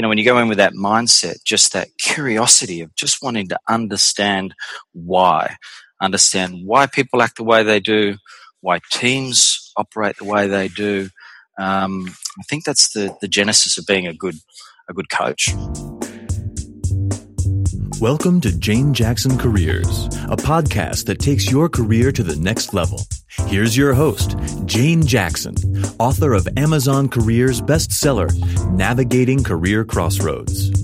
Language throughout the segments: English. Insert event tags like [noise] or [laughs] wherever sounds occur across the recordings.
You know, when you go in with that mindset, just that curiosity of just wanting to understand why, understand why people act the way they do, why teams operate the way they do. Um, I think that's the, the genesis of being a good a good coach. Welcome to Jane Jackson Careers, a podcast that takes your career to the next level. Here's your host, Jane Jackson, author of Amazon Careers bestseller, Navigating Career Crossroads.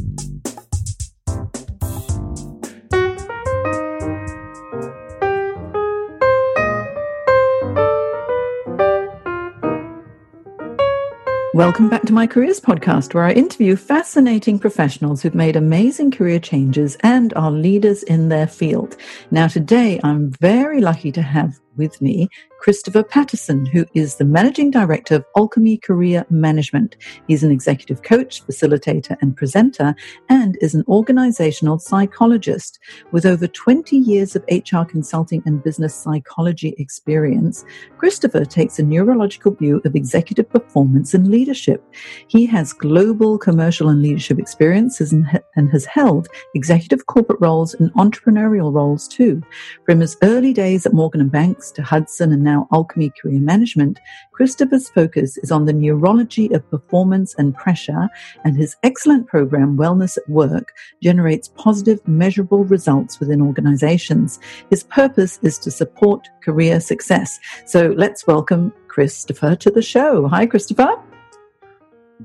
Welcome back to my Careers Podcast, where I interview fascinating professionals who've made amazing career changes and are leaders in their field. Now, today I'm very lucky to have with me Christopher Patterson, who is the Managing Director of Alchemy Career Management. He's an executive coach, facilitator, and presenter, and is an organizational psychologist. With over 20 years of HR consulting and business psychology experience, Christopher takes a neurological view of executive performance and leadership. He has global commercial and leadership experiences and, and has held executive corporate roles and entrepreneurial roles too. From his early days at Morgan and Banks to Hudson and now Alchemy Career Management, Christopher's focus is on the neurology of performance and pressure, and his excellent program, Wellness at Work, generates positive, measurable results within organizations. His purpose is to support career success. So let's welcome Christopher to the show. Hi, Christopher.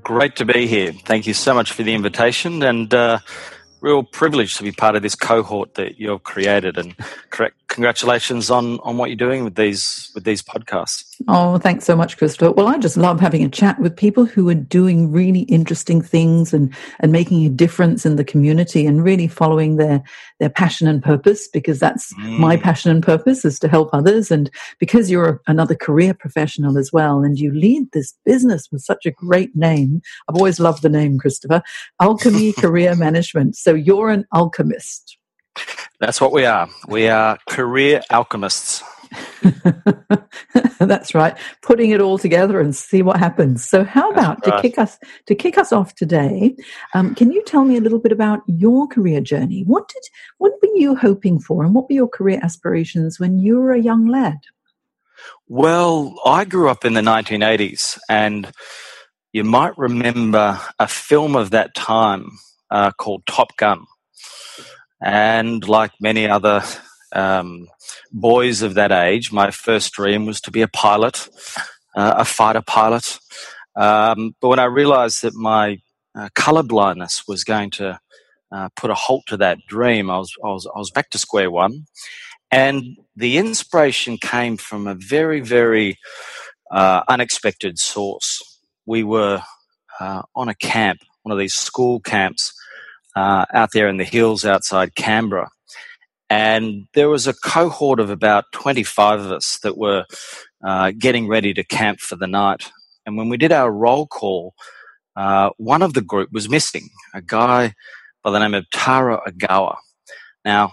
Great to be here. Thank you so much for the invitation. And uh, real privilege to be part of this cohort that you've created and correct, congratulations on on what you're doing with these with these podcasts. Oh thanks so much christopher. Well i just love having a chat with people who are doing really interesting things and and making a difference in the community and really following their their passion and purpose because that's mm. my passion and purpose is to help others. And because you're another career professional as well and you lead this business with such a great name i've always loved the name christopher alchemy [laughs] career management. So you're an alchemist that's what we are. We are career alchemists. [laughs] That's right. Putting it all together and see what happens. So, how about right. to kick us to kick us off today? Um, can you tell me a little bit about your career journey? What did what were you hoping for, and what were your career aspirations when you were a young lad? Well, I grew up in the 1980s, and you might remember a film of that time uh, called Top Gun. And like many other um, boys of that age, my first dream was to be a pilot, uh, a fighter pilot. Um, but when I realized that my uh, color blindness was going to uh, put a halt to that dream, I was, I, was, I was back to square one. And the inspiration came from a very, very uh, unexpected source. We were uh, on a camp, one of these school camps uh, out there in the hills outside Canberra. And there was a cohort of about 25 of us that were uh, getting ready to camp for the night. And when we did our roll call, uh, one of the group was missing, a guy by the name of Taro Ogawa. Now,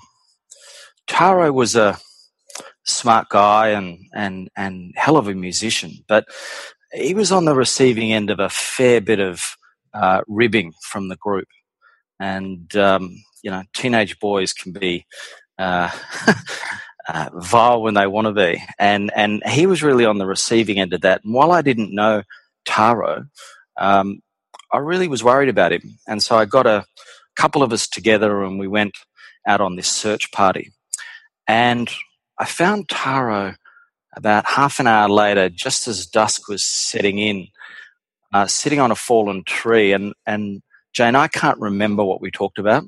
Taro was a smart guy and, and, and hell of a musician, but he was on the receiving end of a fair bit of uh, ribbing from the group and um, you know teenage boys can be uh, [laughs] uh, vile when they want to be, and and he was really on the receiving end of that. And while I didn't know Taro, um, I really was worried about him, and so I got a couple of us together and we went out on this search party, and I found Taro about half an hour later, just as dusk was setting in, uh, sitting on a fallen tree, and and Jane, I can't remember what we talked about,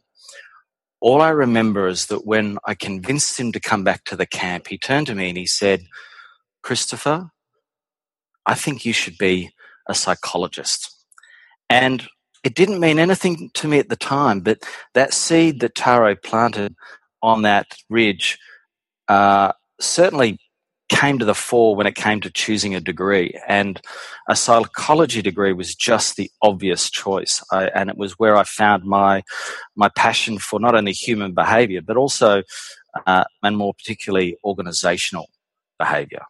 all I remember is that when I convinced him to come back to the camp, he turned to me and he said, Christopher, I think you should be a psychologist. And it didn't mean anything to me at the time, but that seed that Taro planted on that ridge uh, certainly came to the fore when it came to choosing a degree. And a psychology degree was just the obvious choice. I, and it was where I found my, my passion for not only human behavior, but also, uh, and more particularly, organizational behavior.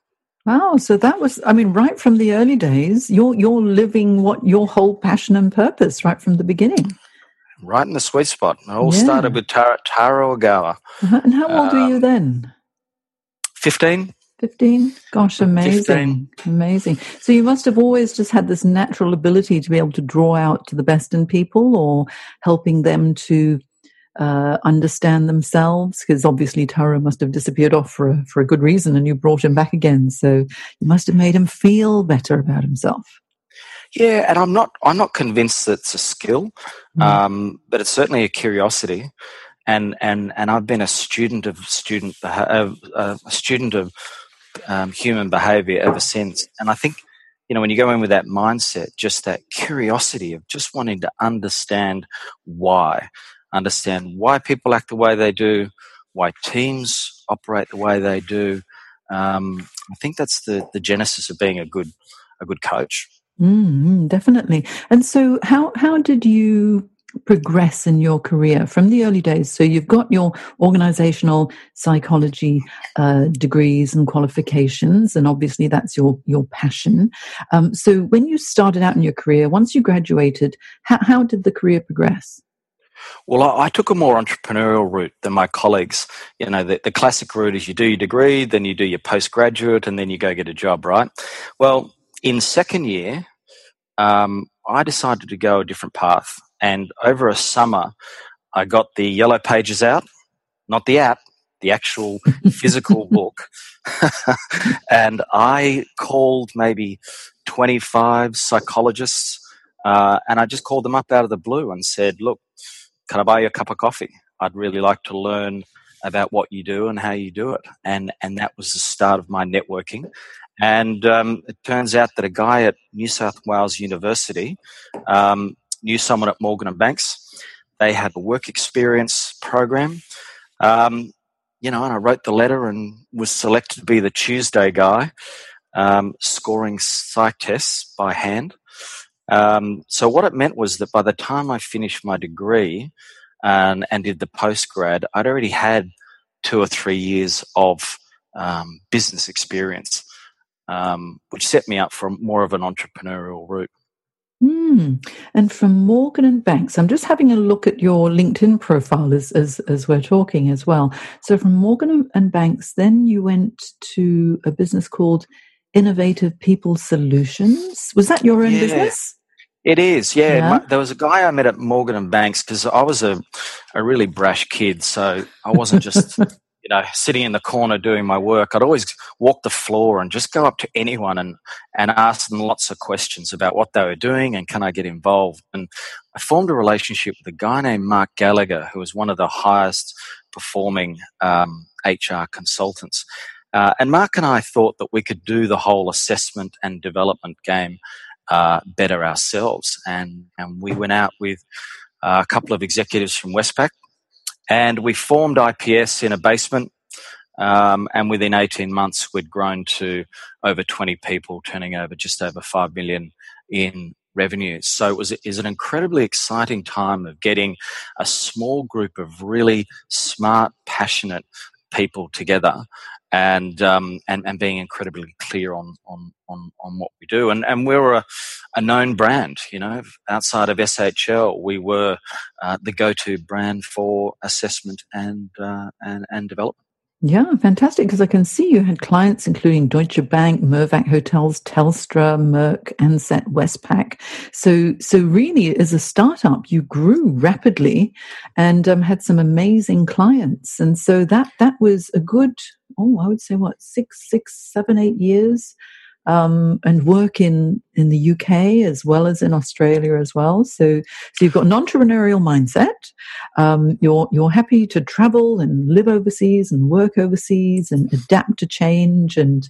Wow, so that was I mean right from the early days you're you're living what your whole passion and purpose right from the beginning. Right in the sweet spot. It all yeah. started with Taro, Taro Ogawa. Uh-huh. And how old were you um, then? 15. 15 gosh amazing. 15. amazing. So you must have always just had this natural ability to be able to draw out to the best in people or helping them to uh, understand themselves because obviously Taro must have disappeared off for a, for a good reason and you brought him back again. So you must have made him feel better about himself. Yeah and i'm not i'm not convinced that it's a skill mm. um, but it's certainly a curiosity. And and and i've been a student of student uh, uh, a student of um, human behavior ever since and i think you know when you go in with that mindset just that curiosity of just wanting to understand why understand why people act the way they do, why teams operate the way they do. Um, I think that's the, the genesis of being a good a good coach. Mm, definitely. And so, how how did you progress in your career from the early days? So you've got your organizational psychology uh, degrees and qualifications, and obviously that's your your passion. Um, so when you started out in your career, once you graduated, how, how did the career progress? Well, I, I, took a more entrepreneurial route than my colleagues. You know, the, the classic route is you do your degree, then you do your postgraduate, and then you go get a job, right? Well, in second year, um, I decided to go a different path. And over a summer, I got the yellow pages out, not the app, the actual [laughs] physical book. [laughs] and I called maybe 25 psychologists, uh, and I just called them up out of the blue and said, look, can I buy you a cup of coffee? I'd really like to learn about what you do and how you do it. And, and that was the start of my networking. And um, it turns out that a guy at New South Wales University um, knew someone at Morgan and Banks. They had a work experience program. Um, you know, and I wrote the letter and was selected to be the Tuesday guy, um, scoring psych tests by hand. Um, so what it meant was that by the time I finished my degree and, and did the postgrad, I'd already had two or three years of um, business experience, um, which set me up for more of an entrepreneurial route. Mm. And from Morgan and Banks, I'm just having a look at your LinkedIn profile as, as, as we're talking as well. So from Morgan and Banks, then you went to a business called Innovative People Solutions. Was that your own yeah. business? It is, yeah. yeah. My, there was a guy I met at Morgan and Banks because I was a, a really brash kid, so I wasn't just [laughs] know sitting in the corner doing my work. I'd always walk the floor and just go up to anyone and and ask them lots of questions about what they were doing and can I get involved. And I formed a relationship with a guy named Mark Gallagher, who was one of the highest performing um, HR consultants. Uh, and Mark and I thought that we could do the whole assessment and development game uh, better ourselves. And, and we went out with uh, a couple of executives from Westpac and we formed IPS in a basement. Um, and within 18 months, we'd grown to over 20 people, turning over just over 5 million in revenues. So it was, was an incredibly exciting time of getting a small group of really smart, passionate people together and um, and and being incredibly clear on on on, on what we do. And and we were a, a known brand, you know, outside of SHL, we were uh, the go-to brand for assessment and uh, and and development. Yeah, fantastic. Because I can see you had clients including Deutsche Bank, Mirvac Hotels, Telstra, Merck, Ansett, Westpac. So, so really, as a startup, you grew rapidly and um, had some amazing clients. And so that that was a good, oh, I would say what six, six, seven, eight years um, and work in in the UK as well as in Australia as well. So, so you've got an entrepreneurial mindset. Um, you're you're happy to travel and live overseas and work overseas and adapt to change. And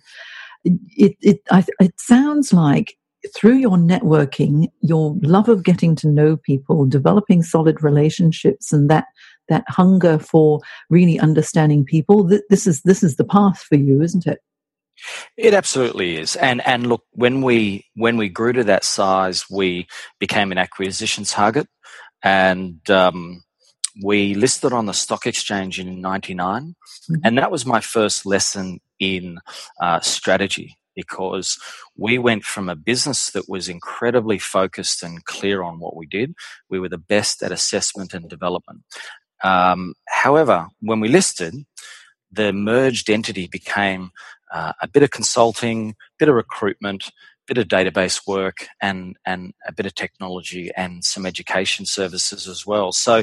it it it, it sounds like through your networking, your love of getting to know people, developing solid relationships, and that that hunger for really understanding people, this is this is the path for you, isn't it? It absolutely is, and and look, when we when we grew to that size, we became an acquisition target, and um, we listed on the stock exchange in '99, mm-hmm. and that was my first lesson in uh, strategy because we went from a business that was incredibly focused and clear on what we did. We were the best at assessment and development. Um, however, when we listed, the merged entity became uh, a bit of consulting, bit of recruitment, bit of database work, and and a bit of technology and some education services as well. So,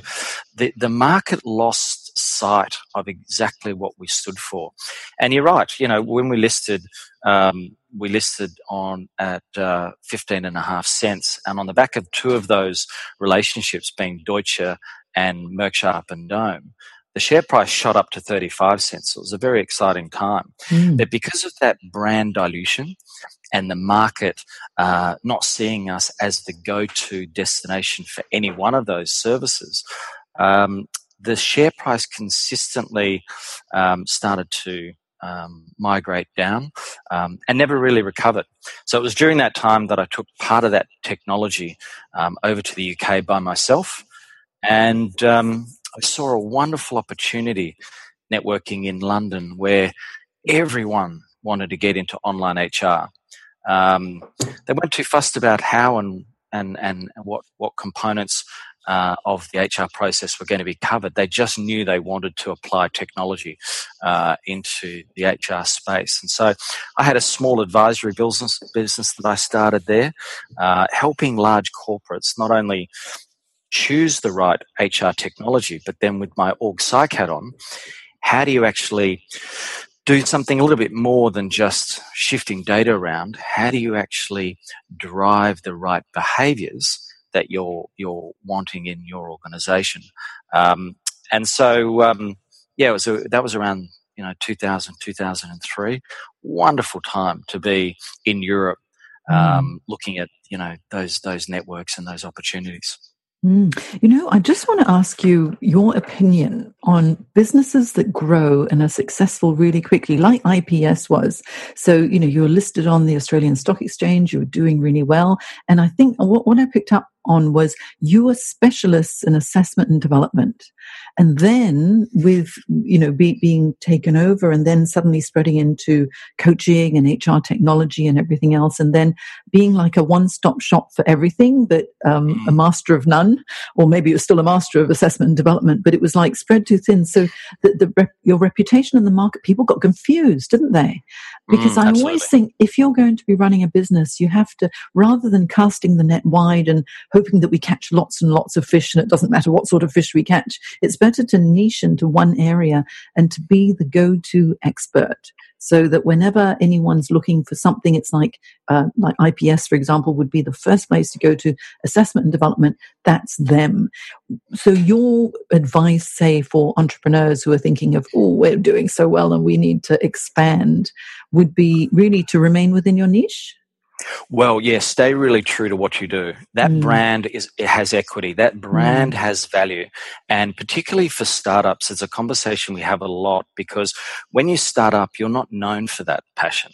the the market lost sight of exactly what we stood for. And you're right. You know, when we listed, um, we listed on at uh, 15 and a half cents, and on the back of two of those relationships, being Deutsche and Merck Sharp and Dohme, the share price shot up to 35 cents. So it was a very exciting time. Mm. But because of that brand dilution and the market uh, not seeing us as the go to destination for any one of those services, um, the share price consistently um, started to um, migrate down um, and never really recovered. So it was during that time that I took part of that technology um, over to the UK by myself. And um, I saw a wonderful opportunity networking in London where everyone wanted to get into online HR. Um, they weren't too fussed about how and and and what what components uh, of the HR process were going to be covered. They just knew they wanted to apply technology uh, into the HR space, and so I had a small advisory business business that I started there, uh, helping large corporates not only choose the right HR technology, but then with my org psych hat on, how do you actually do something a little bit more than just shifting data around? How do you actually drive the right behaviors that you're you're wanting in your organization? Um, and so, um, yeah, it was a, that was around you know 2000 2003 wonderful time to be in europe mm. um, mm. looking at you know those those networks and those opportunities Mm. You know, I just want to ask you your opinion on businesses that grow and are successful really quickly, like IPS was. So, you know, you were listed on the Australian Stock Exchange, you were doing really well. And I think what, what I picked up on was you were specialists in assessment and development. And then with, you know, be, being taken over and then suddenly spreading into coaching and HR technology and everything else. And then being like a one stop shop for everything, but um, a mm. master of none, or maybe it was still a master of assessment and development, but it was like spread too thin. So the, the rep, your reputation in the market, people got confused, didn't they? Because mm, I always think if you're going to be running a business, you have to, rather than casting the net wide and hoping that we catch lots and lots of fish and it doesn't matter what sort of fish we catch, it's better to niche into one area and to be the go-to expert so that whenever anyone's looking for something, it's like uh, like IPS, for example, would be the first place to go to assessment and development. That's them. So your advice, say, for entrepreneurs who are thinking of, oh, we're doing so well and we need to expand, would be really to remain within your niche. Well, yeah, stay really true to what you do. That mm. brand is it has equity. That brand mm. has value. And particularly for startups, it's a conversation we have a lot because when you start up, you're not known for that passion.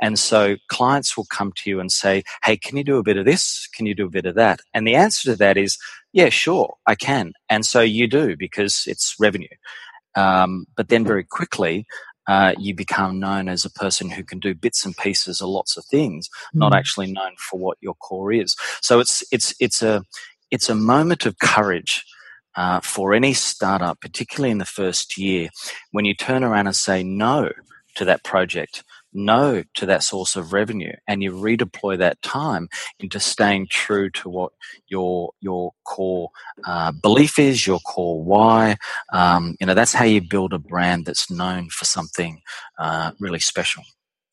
And so clients will come to you and say, Hey, can you do a bit of this? Can you do a bit of that? And the answer to that is, yeah, sure, I can. And so you do because it's revenue. Um, but then very quickly, uh, you become known as a person who can do bits and pieces of lots of things, mm. not actually known for what your core is. So it's it's it's a it's a moment of courage uh, for any startup, particularly in the first year, when you turn around and say no to that project no to that source of revenue and you redeploy that time into staying true to what your your core uh, belief is your core why. Um, you know that's how you build a brand that's known for something uh, really special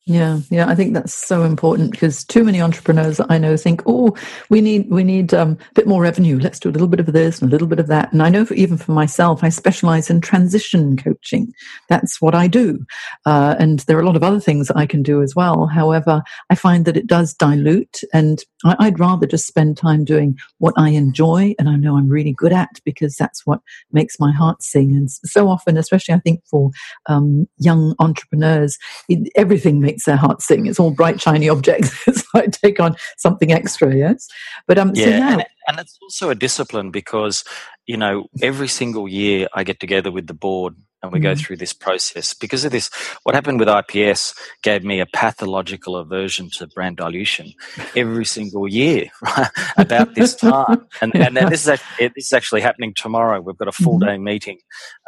Yeah, yeah, I think that's so important because too many entrepreneurs I know think, "Oh, we need we need um, a bit more revenue. Let's do a little bit of this and a little bit of that." And I know, for, even for myself, I specialize in transition coaching. That's what I do, uh, and there are a lot of other things I can do as well. However, I find that it does dilute, and I, would rather just spend time doing what I enjoy and I know I'm really good at because that's what makes my heart sing. And so often, especially I think for um, young entrepreneurs, it, everything makes their heart sing. It's all bright, shiny objects. [laughs] it's like take on something extra, yes. But um, yeah, so and, and it's also a discipline because you know every single year I get together with the board and we mm-hmm. go through this process because of this what happened with ips gave me a pathological aversion to brand dilution every single year [laughs] right, about this time and, and this, is [laughs] actually, this is actually happening tomorrow we've got a full mm-hmm. day meeting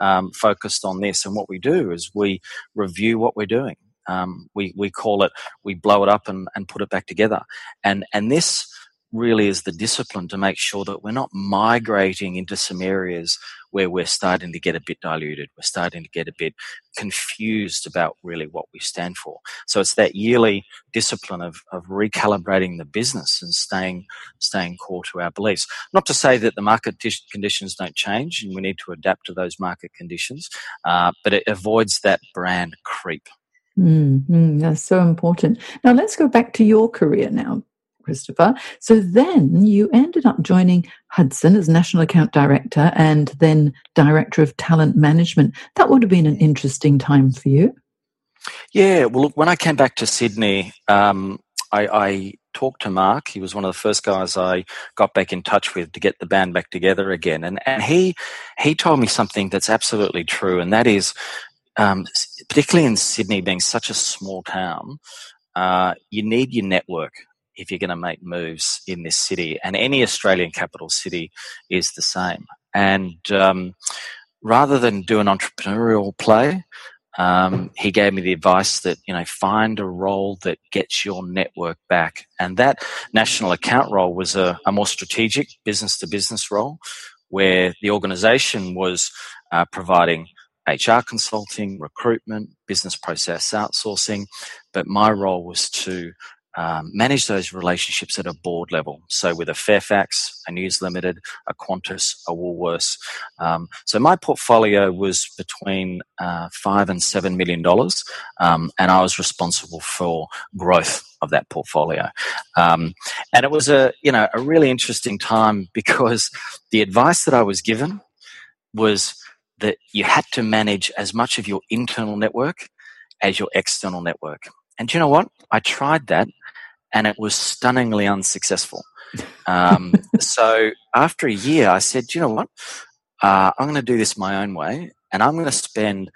um, focused on this and what we do is we review what we're doing um, we we call it we blow it up and, and put it back together, and and this really is the discipline to make sure that we're not migrating into some areas where we're starting to get a bit diluted. We're starting to get a bit confused about really what we stand for. So it's that yearly discipline of, of recalibrating the business and staying, staying core to our beliefs. Not to say that the market conditions don't change and we need to adapt to those market conditions, uh, but it avoids that brand creep. Mm, that's so important. Now let's go back to your career now, Christopher. So then you ended up joining Hudson as National Account Director and then Director of Talent Management. That would have been an interesting time for you. Yeah, well, look, when I came back to Sydney, um, I, I, talked to Mark. He was one of the first guys I got back in touch with to get the band back together again, and and he he told me something that's absolutely true, and that is um, particularly in Sydney being such a small town, uh, you need your network if you're going to make moves in this city. And any Australian capital city is the same. And um, rather than do an entrepreneurial play, um, he gave me the advice that you know find a role that gets your network back, and that national account role was a, a more strategic business to business role, where the organisation was uh, providing HR consulting, recruitment, business process outsourcing. But my role was to um, manage those relationships at a board level. So with a Fairfax, a News Limited, a Qantas, a Woolworths. Um, so my portfolio was between uh, five and seven million dollars, um, and I was responsible for growth of that portfolio. Um, and it was a you know a really interesting time [laughs] because the advice that I was given was that you had to manage as much of your internal network as your external network. And you know what? I tried that and it was stunningly unsuccessful. Um, [laughs] so after a year, I said, you know what? Uh, I'm going to do this my own way and I'm going to spend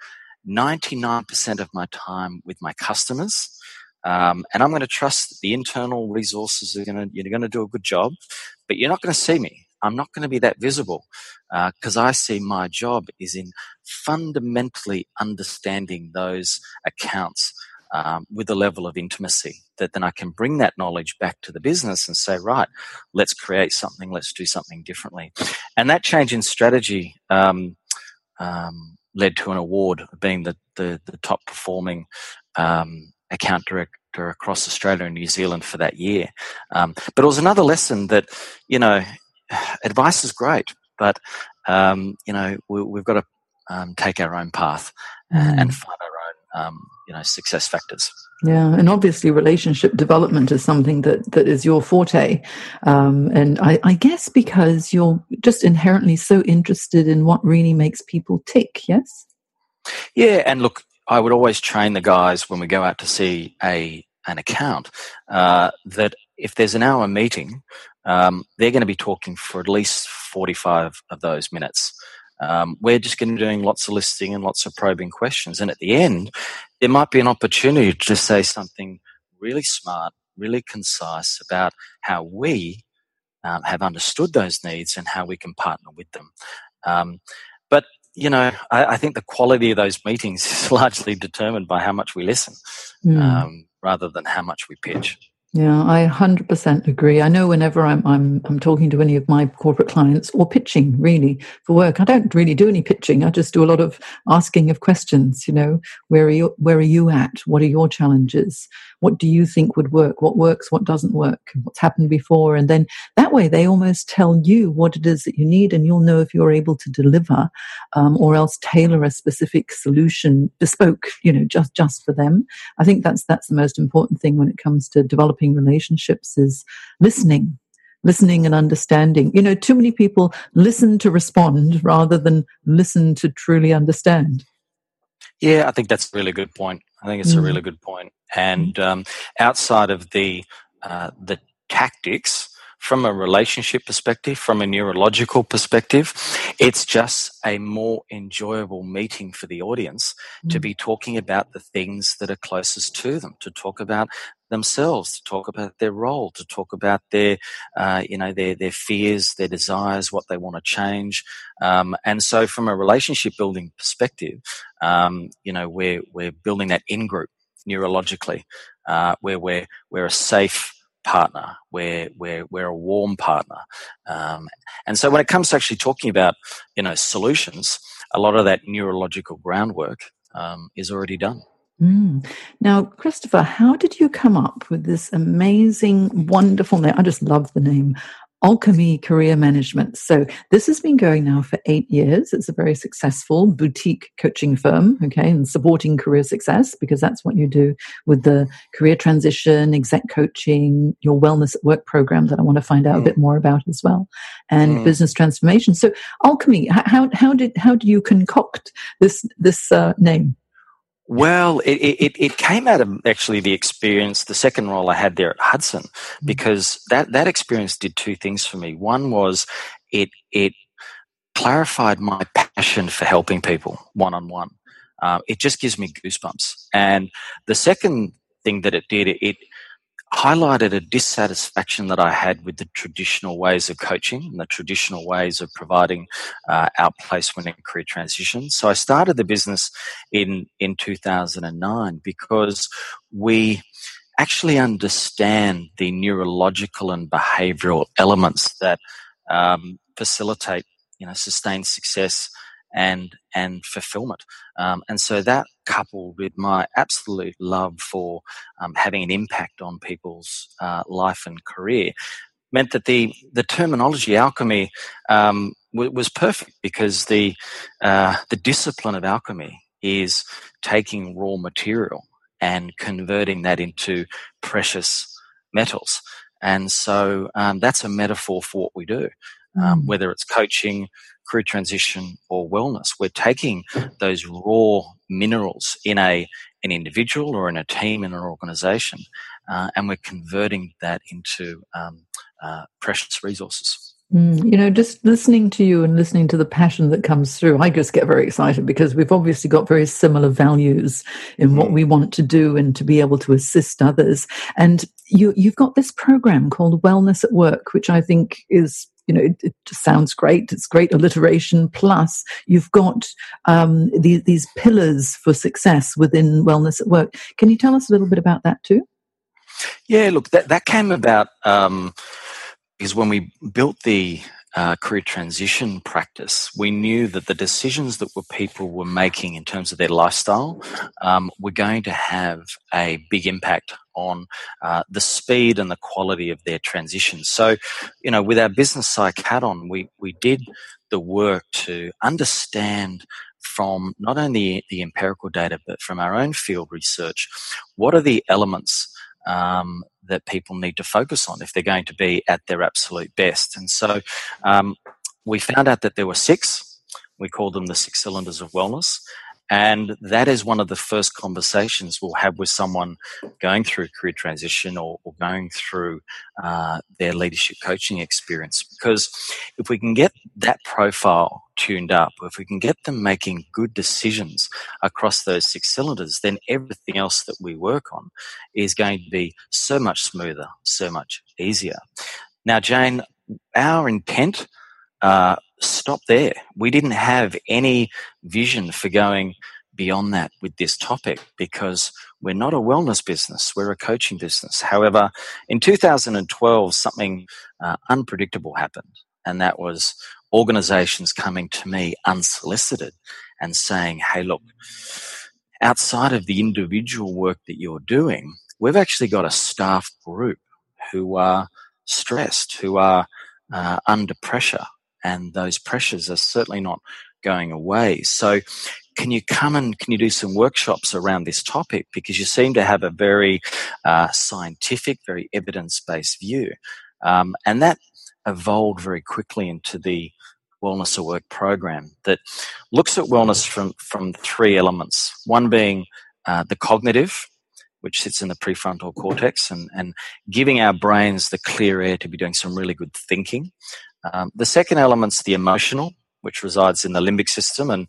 99% of my time with my customers. Um, and I'm going to trust that the internal resources are going to, you're going to do a good job, but you're not going to see me. I'm not going to be that visible because uh, I see my job is in fundamentally understanding those accounts um, with a level of intimacy that then I can bring that knowledge back to the business and say, right, let's create something, let's do something differently. And that change in strategy um, um, led to an award of being the, the, the top performing um, account director across Australia and New Zealand for that year. Um, but it was another lesson that, you know, advice is great, but um, you know we, have got to um, take our own path mm. and find our own um, you know success factors. Yeah, and obviously relationship development is something that that is your forte, um, and I, I guess because you're just inherently so interested in what really makes people tick. Yes. Yeah, and look, I would always train the guys when we go out to see a an account uh, that if there's an hour meeting, um, they're going to be talking for at least 45 of those minutes. Um, we're just going to be doing lots of listing and lots of probing questions. And at the end, there might be an opportunity to say something really smart, really concise about how we um, have understood those needs and how we can partner with them. Um, but you know, I, I, think the quality of those meetings [laughs] is largely determined by how much we listen, mm. rather than how much we pitch. Yeah, I 100% agree. I know whenever I'm, I'm, I'm talking to any of my corporate clients or pitching really for work, I don't really do any pitching. I just do a lot of asking of questions. You know, where are you? Where are you at? What are your challenges? What do you think would work? What works? What doesn't work? What's happened before? And then that way, they almost tell you what it is that you need, and you'll know if you're able to deliver, um, or else tailor a specific solution, bespoke. You know, just just for them. I think that's that's the most important thing when it comes to developing developing relationships is listening listening and understanding. You know, too many people listen to respond rather than listen to truly understand. Yeah, I think that's a really good point. I think it's mm. a really good point. And um, outside of the uh, the tactics, from a relationship perspective, from a neurological perspective, it's just a more enjoyable meeting for the audience mm. to be talking about the things that are closest to them, to talk about themselves, to talk about their role, to talk about their, uh, you know, their their fears, their desires, what they want to change. Um, and so, from a relationship building perspective, um, you know, we're we're building that in group neurologically, uh, where we're we're a safe partner, we're we're we're a warm partner. Um, and so, when it comes to actually talking about, you know, solutions, a lot of that neurological groundwork um, is already done. Mm. Now, Christopher, how did you come up with this amazing, wonderful name? I just love the name. Alchemy Career Management. So this has been going now for eight years. It's a very successful boutique coaching firm, okay, and supporting career success because that's what you do with the career transition, exec coaching, your wellness at work program that I want to find out mm. a bit more about as well, and mm. business transformation. So Alchemy, how how did how did you concoct this this uh, name? Well, it, it, it came out of actually the experience, the second role I had there at Hudson, mm. because that, that experience did two things for me. One was it, it clarified my passion for helping people one on one. It just gives me goosebumps. And the second thing that it did, it, highlighted a dissatisfaction that I had with the traditional ways of coaching and the traditional ways of providing uh, outplacement and career transition. So I started the business in, in 2009 because we actually understand the neurological and behavioral elements that um, facilitate you know sustained success and and fulfillment. Um, and so that coupled with my absolute love for um, having an impact on people's uh, life and career meant that the the terminology alchemy um, w- was perfect because the uh, the discipline of alchemy is taking raw material and converting that into precious metals. And so um, that's a metaphor for what we do, um, whether it's coaching, career transition or wellness. We're taking those raw minerals in a an individual or in a team in an organization, uh, and we're converting that into um, uh, precious resources. Mm, you know, just listening to you and listening to the passion that comes through, I just get very excited because we've obviously got very similar values in what mm. we want to do and to be able to assist others. And you, you've got this program called Wellness at Work, which I think is you know, it, it, just sounds great. It's great alliteration. Plus, you've got um, these, these pillars for success within wellness at work. Can you tell us a little bit about that too? Yeah, look, that, that came about um, because when we built the uh, career transition practice, we knew that the decisions that were people were making in terms of their lifestyle um, were going to have a big impact on uh, the speed and the quality of their transition. So, you know, with our business psych hat on, we we did the work to understand from not only the empirical data but from our own field research, what are the elements um, that people need to focus on if they're going to be at their absolute best. And so um, we found out that there were six. We called them the six cylinders of wellness. And that is one of the first conversations we'll have with someone going through career transition or, or going through uh, their leadership coaching experience. Because if we can get that profile tuned up, if we can get them making good decisions across those six cylinders, then everything else that we work on is going to be so much smoother, so much easier. Now, Jane, our intent uh, stop there. We didn't have any vision for going beyond that with this topic because we're not a wellness business, we're a coaching business. However, in 2012, something uh, unpredictable happened, and that was organizations coming to me unsolicited and saying, hey, look, outside of the individual work that you're doing, we've actually got a staff group who are stressed, who are uh, under pressure, and those pressures are certainly not going away. So, can you come and can you do some workshops around this topic because you seem to have a very uh, scientific, very evidence-based view, um, and that evolved very quickly into the Wellness at Work program that looks at wellness from, from three elements. One being uh, the cognitive, which sits in the prefrontal cortex, and, and giving our brains the clear air to be doing some really good thinking. Um, the second element's the emotional, which resides in the limbic system, and,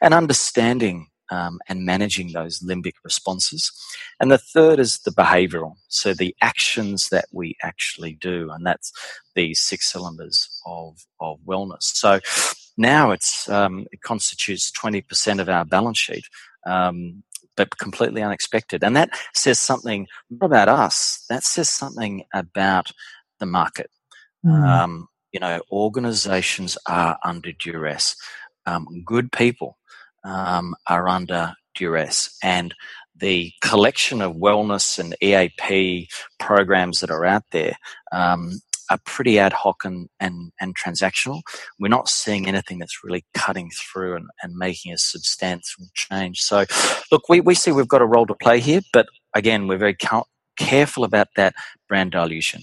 and understanding um, and managing those limbic responses. And the third is the behavioral, so the actions that we actually do, and that's these six cylinders of, of wellness. So now it's um, it constitutes 20% of our balance sheet. Um, but completely unexpected. And that says something not about us, that says something about the market. Mm. Um, you know, organizations are under duress. Um, good people um, are under duress. And the collection of wellness and EAP programs that are out there um, are pretty ad hoc and, and, and transactional. We're not seeing anything that's really cutting through and, and making a substantial change. So, look, we, we see we've got a role to play here, but again, we're very careful about that brand dilution.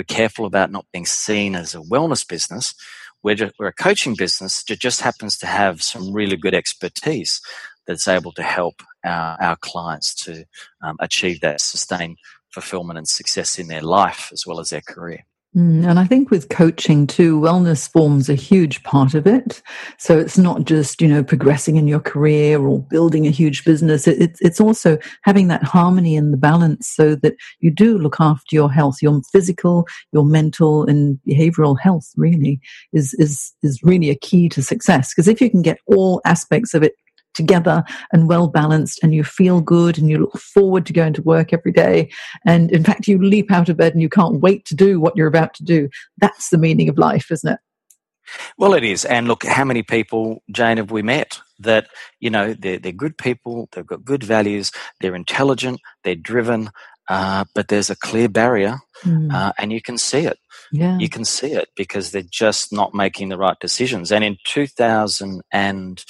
We're careful about not being seen as a wellness business we're, just, we're a coaching business that just happens to have some really good expertise that's able to help our, our clients to um, achieve that sustained fulfillment and success in their life as well as their career. Mm, and I think with coaching too, wellness forms a huge part of it. So it's not just, you know, progressing in your career or building a huge business. It, it's also having that harmony and the balance so that you do look after your health, your physical, your mental and behavioral health really is, is, is really a key to success. Because if you can get all aspects of it together and well balanced and you feel good and you look forward to going to work every day. And in fact you leap out of bed and you can't wait to do what you're about to do. That's the meaning of life isn't it? Well it is. And look how many people jane have we met that you know they're, they're good people they've got good values they're intelligent they're driven uh, but there's a clear barrier mm. uh, and you can see it. Yeah. you can see it because they're just not making the right decisions. And in 2000 and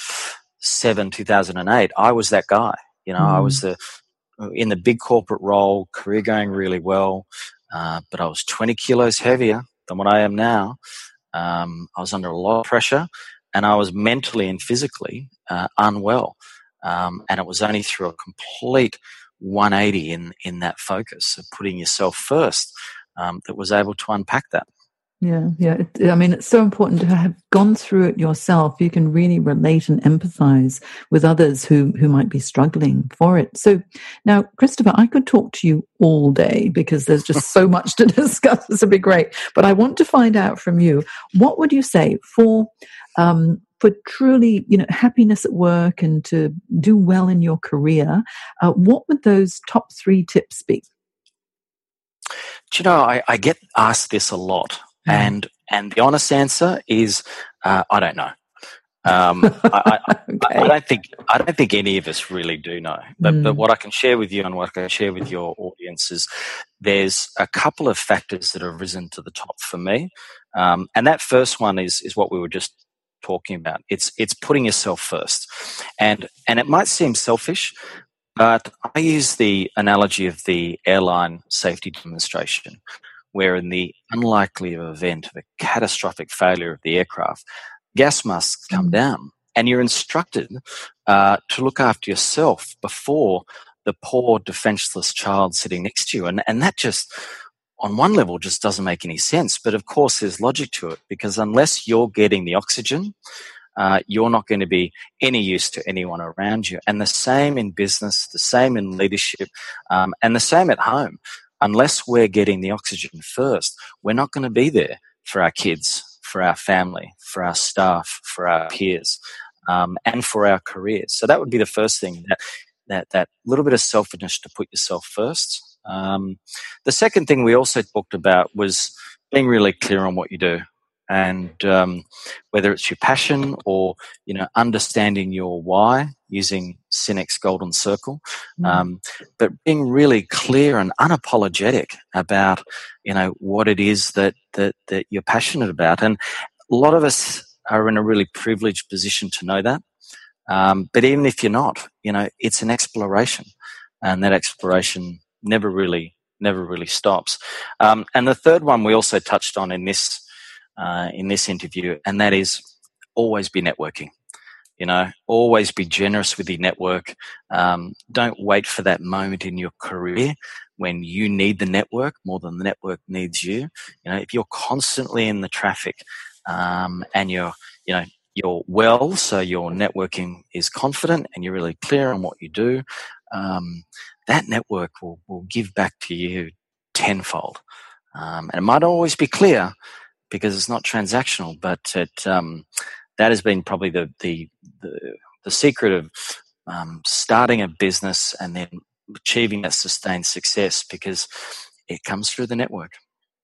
2007, 2008, I was that guy. You know, mm. I was mm. the in the big corporate role, career going really well, uh, but I was 20 kilos heavier than what I am now. Um, I was under a lot of pressure, and I was mentally and physically uh, unwell. Um, and it was only through a complete 180 in in that focus of putting yourself first um, that was able to unpack that. Yeah, yeah. It, I mean, it's so important to have gone through it yourself. You can really relate and empathize with others who who might be struggling for it. So now, Christopher, I could talk to you all day because there's just so [laughs] much to discuss. This would be great. But I want to find out from you what would you say for um, for truly, you know, happiness at work and to do well in your career. Uh, what would those top three tips be? Do you know, I, I get asked this a lot Mm. And and the honest answer is uh, I don't know. Um, [laughs] I, I, okay. I, don't think I don't think any of us really do know. But, mm. but what I can share with you and what I can share with your audience is there's a couple of factors that have risen to the top for me, um, and that first one is is what we were just talking about. It's it's putting yourself first, and and it might seem selfish, but I use the analogy of the airline safety demonstration where in the unlikely event of a catastrophic failure of the aircraft, gas masks come mm. down and you're instructed uh, to look after yourself before the poor defenseless child sitting next to you. And, and that just, on one level, just doesn't make any sense. But of course, there's logic to it because unless you're getting the oxygen, uh, you're not going to be any use to anyone around you. And the same in business, the same in leadership, um, and the same at home unless we're getting the oxygen first, we're not going to be there for our kids, for our family, for our staff, for our peers. um, and for our careers. So that would be the first thing that that that little bit of selfishness to put yourself first. Um, the second thing we also talked about was being really clear on what you do and um, whether it's your passion or you know understanding your why using Sinek's golden circle, mm. um, but being really clear and unapologetic about you know what it is that that that you're passionate about, and a lot of us are in a really privileged position to know that. Um, but even if you're not, you know, it's an exploration, and that exploration never really never really stops. Um, and the third one we also touched on in this uh, in this interview, and that is always be networking. You know, always be generous with your network. Um, don't wait for that moment in your career when you need the network more than the network needs you. You know, if you're constantly in the traffic um, and you're, you know, you're well, so your networking is confident and you're really clear on what you do, um, that network will, will give back to you tenfold. Um, and it might always be clear, because it's not transactional, but it, um, that has been probably the, the, the, the secret of um, starting a business and then achieving that sustained success because it comes through the network.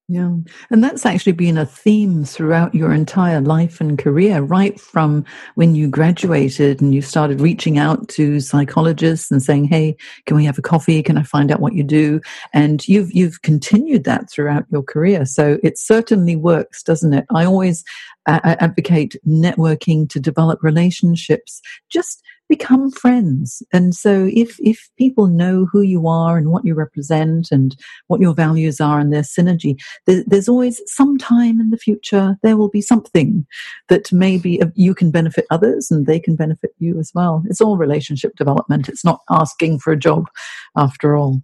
Yeah. And that's actually been a theme throughout your entire life and career, right from when you graduated and you started reaching out to psychologists and saying, Hey, can we have a coffee? Can I find out what you do? And you've, you've continued that throughout your career. So it certainly works, doesn't it? I always uh, advocate networking to develop relationships. Just become friends. And so if, if people know who you are and what you represent and what your values are and their synergy, there, there's always some time in the future there will be something that maybe you can benefit others and they can benefit you as well. It's all relationship development. It's not asking for a job after all.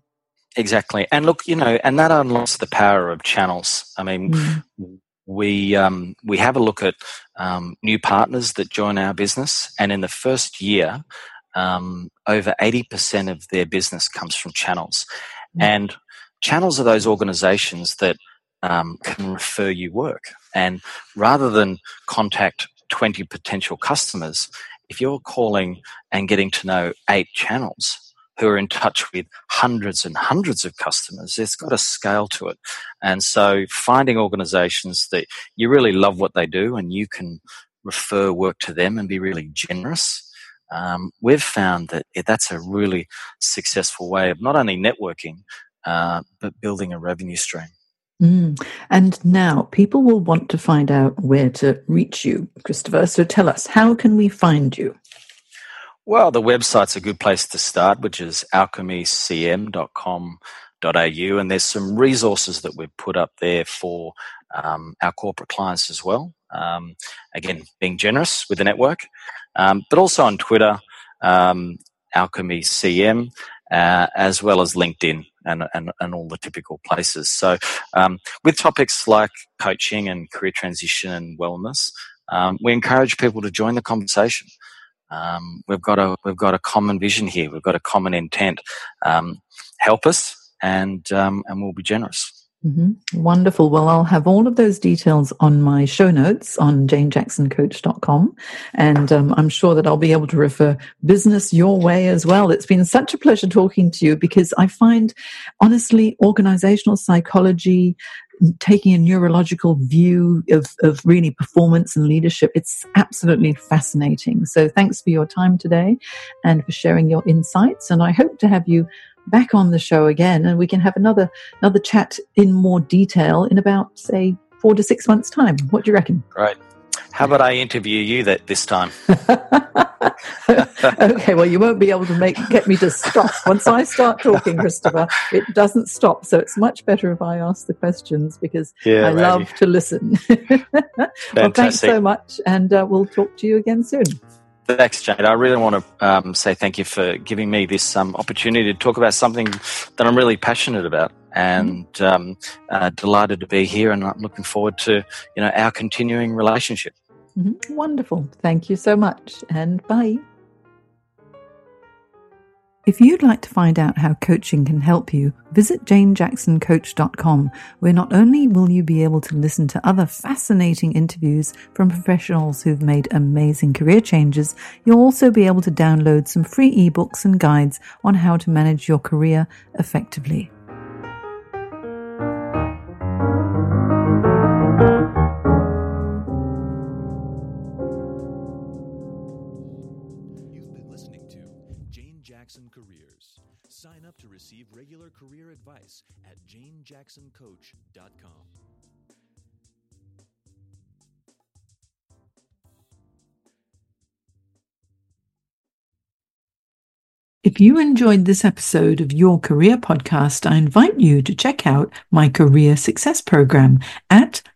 Exactly. And look, you know, and that unlocks the power of channels. I mean, mm we um, we have a look at um, new partners that join our business, and in the first year, um, over eighty percent of their business comes from channels, mm-hmm. and channels are those organisations that um, can refer you work. And rather than contact twenty potential customers, if you're calling and getting to know eight channels, who are in touch with hundreds and hundreds of customers. It's got a scale to it. And so finding organizations that you really love what they do and you can refer work to them and be really generous. Um, we've found that that's a really successful way of not only networking, uh, but building a revenue stream. Mm. And now people will want to find out where to reach you, Christopher. So tell us, how can we find you? Well, the website's a good place to start, which is alchemycm.com.au. And there's some resources that we've put up there for um, our corporate clients as well. Um, again, being generous with the network, um, but also on Twitter, um, alchemycm, uh, as well as LinkedIn and, and, and all the typical places. So, um, with topics like coaching and career transition and wellness, um, we encourage people to join the conversation. Um, we've got a we've got a common vision here. We've got a common intent. Um, help us, and um, and we'll be generous. Mm-hmm. Wonderful. Well, I'll have all of those details on my show notes on janejacksoncoach.com. And um, I'm sure that I'll be able to refer business your way as well. It's been such a pleasure talking to you because I find, honestly, organizational psychology, taking a neurological view of, of really performance and leadership. It's absolutely fascinating. So thanks for your time today and for sharing your insights. And I hope to have you back on the show again and we can have another another chat in more detail in about say four to six months time what do you reckon right how about I interview you that this time? [laughs] [laughs] okay, well, you won't be able to make get me to stop once I start talking, Christopher. It doesn't stop, so it's much better if I ask the questions because yeah, I love to listen. [laughs] well, thanks so much, and uh, we'll talk to you again soon. Thanks, Jane. I really want to um, say thank you for giving me this um, opportunity to talk about something that I'm really passionate about, and um, uh, delighted to be here. And I'm looking forward to you know our continuing relationship. Mm-hmm. Wonderful. Thank you so much, and bye. If you'd like to find out how coaching can help you, visit janejacksoncoach.com, where not only will you be able to listen to other fascinating interviews from professionals who've made amazing career changes, you'll also be able to download some free ebooks and guides on how to manage your career effectively. Receive regular career advice at janejacksoncoach.com. If you enjoyed this episode of Your Career Podcast, I invite you to check out my Career Success Program at